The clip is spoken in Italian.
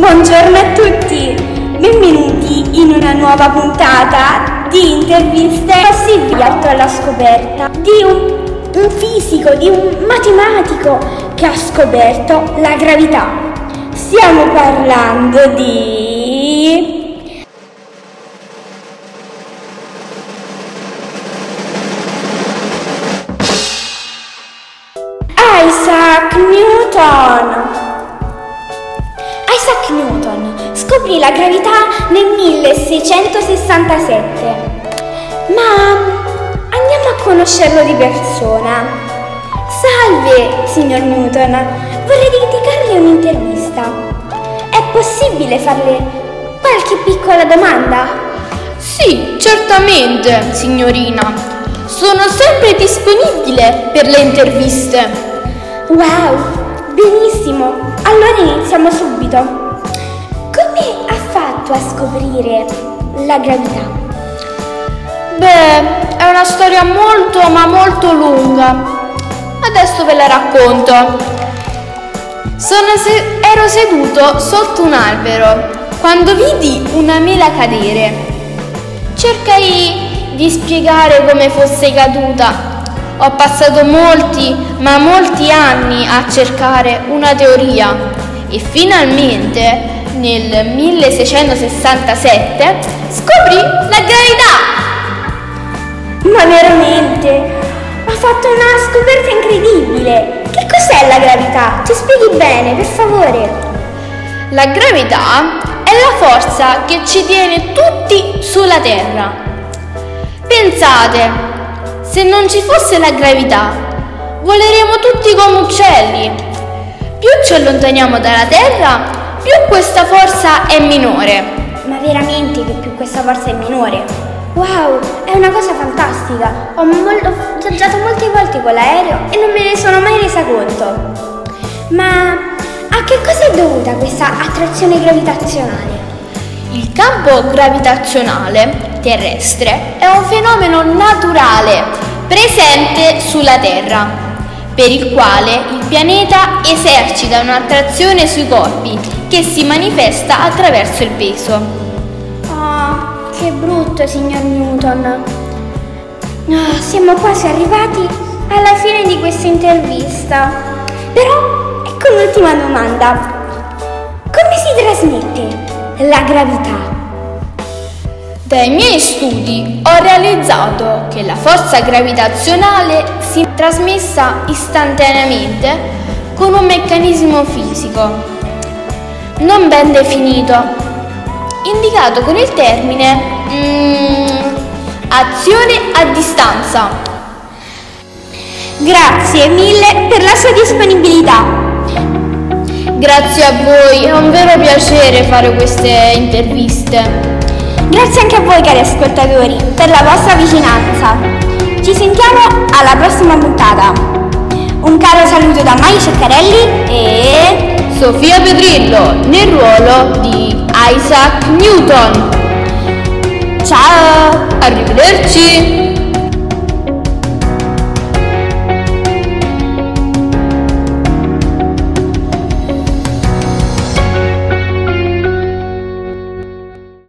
Buongiorno a tutti, benvenuti in una nuova puntata di interviste così viaggio alla scoperta di un, un fisico, di un matematico che ha scoperto la gravità. Stiamo parlando di scoprì la gravità nel 1667. Ma andiamo a conoscerlo di persona. Salve, signor Newton. Vorrei dedicarle un'intervista. È possibile farle qualche piccola domanda? Sì, certamente, signorina. Sono sempre disponibile per le interviste. Wow, benissimo. Allora iniziamo subito. Fatto a scoprire la gravità? Beh, è una storia molto ma molto lunga. Adesso ve la racconto. Se- ero seduto sotto un albero quando vidi una mela cadere. Cercai di spiegare come fosse caduta ho passato molti, ma molti anni a cercare una teoria e finalmente nel 1667 scoprì la gravità. Ma veramente? Ha fatto una scoperta incredibile. Che cos'è la gravità? Ci spieghi bene, per favore. La gravità è la forza che ci tiene tutti sulla Terra. Pensate, se non ci fosse la gravità, voleremo tutti come uccelli. Più ci allontaniamo dalla Terra, più questa forza è minore. Ma veramente che più questa forza è minore? Wow, è una cosa fantastica. Ho, mol- ho viaggiato molte volte con l'aereo e non me ne sono mai resa conto. Ma a che cosa è dovuta questa attrazione gravitazionale? Il campo gravitazionale terrestre è un fenomeno naturale presente sulla Terra, per il quale il pianeta esercita un'attrazione sui corpi che si manifesta attraverso il peso. Oh, che brutto, signor Newton. Oh, siamo quasi arrivati alla fine di questa intervista. Però, ecco un'ultima domanda. Come si trasmette la gravità? Dai miei studi ho realizzato che la forza gravitazionale si è trasmessa istantaneamente con un meccanismo fisico non ben definito, indicato con il termine mm, azione a distanza. Grazie mille per la sua disponibilità. Grazie a voi, è un vero piacere fare queste interviste. Grazie anche a voi cari ascoltatori per la vostra vicinanza. Ci sentiamo alla prossima puntata. Un caro saluto da Mai Ceccarelli e Sofia Pedrillo nel ruolo di Isaac Newton. Ciao! Arrivederci!